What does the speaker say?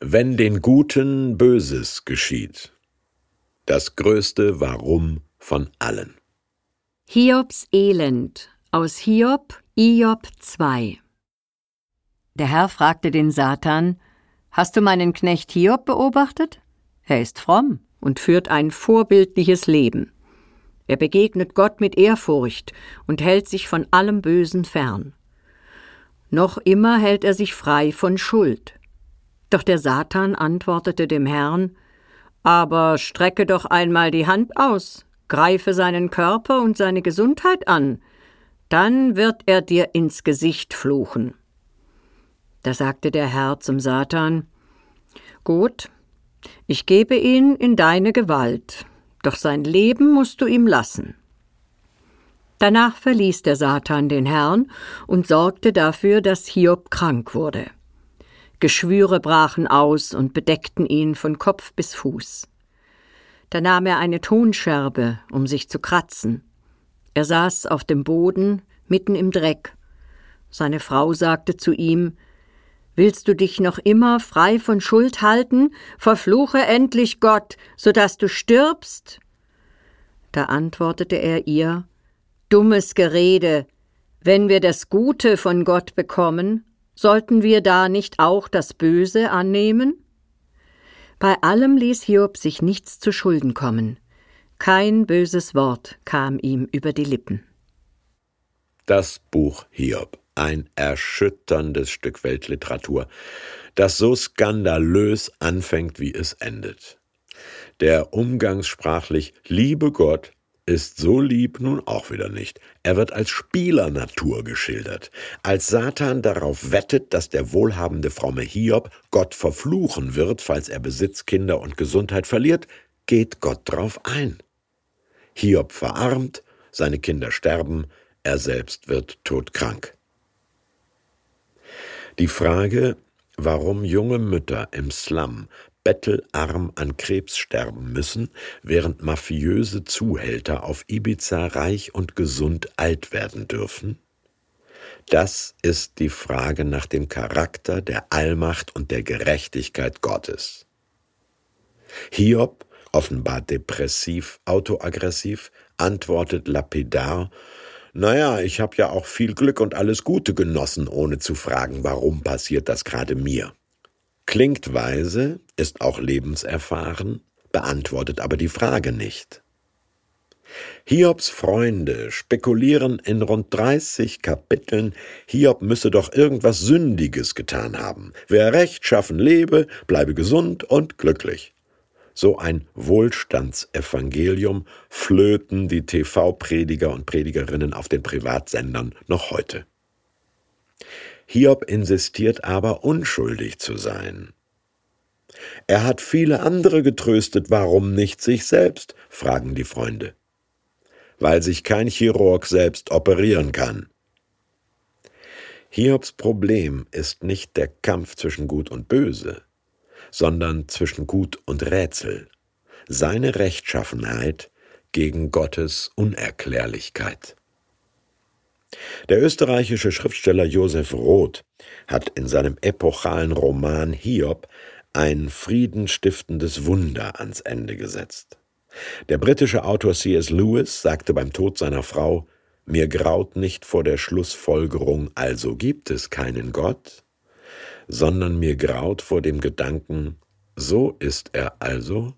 Wenn den Guten Böses geschieht. Das größte Warum von allen. Hiobs Elend aus Hiob, Iob 2 Der Herr fragte den Satan, Hast du meinen Knecht Hiob beobachtet? Er ist fromm und führt ein vorbildliches Leben. Er begegnet Gott mit Ehrfurcht und hält sich von allem Bösen fern. Noch immer hält er sich frei von Schuld. Doch der Satan antwortete dem Herrn Aber strecke doch einmal die Hand aus, greife seinen Körper und seine Gesundheit an, dann wird er dir ins Gesicht fluchen. Da sagte der Herr zum Satan Gut, ich gebe ihn in deine Gewalt, doch sein Leben musst du ihm lassen. Danach verließ der Satan den Herrn und sorgte dafür, dass Hiob krank wurde. Geschwüre brachen aus und bedeckten ihn von Kopf bis Fuß. Da nahm er eine Tonscherbe, um sich zu kratzen. Er saß auf dem Boden, mitten im Dreck. Seine Frau sagte zu ihm Willst du dich noch immer frei von Schuld halten? Verfluche endlich Gott, so dass du stirbst. Da antwortete er ihr Dummes Gerede. Wenn wir das Gute von Gott bekommen, Sollten wir da nicht auch das Böse annehmen? Bei allem ließ Hiob sich nichts zu Schulden kommen. Kein böses Wort kam ihm über die Lippen. Das Buch Hiob, ein erschütterndes Stück Weltliteratur, das so skandalös anfängt, wie es endet. Der umgangssprachlich liebe Gott ist so lieb nun auch wieder nicht. Er wird als Spielernatur geschildert, als Satan darauf wettet, dass der wohlhabende fromme Hiob Gott verfluchen wird, falls er Besitz, Kinder und Gesundheit verliert, geht Gott drauf ein. Hiob verarmt, seine Kinder sterben, er selbst wird todkrank. Die Frage, warum junge Mütter im Slum bettelarm an Krebs sterben müssen, während mafiöse Zuhälter auf Ibiza reich und gesund alt werden dürfen? Das ist die Frage nach dem Charakter, der Allmacht und der Gerechtigkeit Gottes. Hiob, offenbar depressiv, autoaggressiv, antwortet lapidar Naja, ich habe ja auch viel Glück und alles Gute genossen, ohne zu fragen, warum passiert das gerade mir. Klingt weise, ist auch lebenserfahren, beantwortet aber die Frage nicht. Hiobs Freunde spekulieren in rund 30 Kapiteln, Hiob müsse doch irgendwas Sündiges getan haben. Wer rechtschaffen lebe, bleibe gesund und glücklich. So ein Wohlstandsevangelium flöten die TV-Prediger und Predigerinnen auf den Privatsendern noch heute. Hiob insistiert aber, unschuldig zu sein. Er hat viele andere getröstet, warum nicht sich selbst? fragen die Freunde. Weil sich kein Chirurg selbst operieren kann. Hiobs Problem ist nicht der Kampf zwischen Gut und Böse, sondern zwischen Gut und Rätsel, seine Rechtschaffenheit gegen Gottes Unerklärlichkeit. Der österreichische Schriftsteller Josef Roth hat in seinem epochalen Roman Hiob ein friedenstiftendes Wunder ans Ende gesetzt. Der britische Autor C.S. Lewis sagte beim Tod seiner Frau Mir graut nicht vor der Schlussfolgerung, also gibt es keinen Gott, sondern mir graut vor dem Gedanken, so ist er also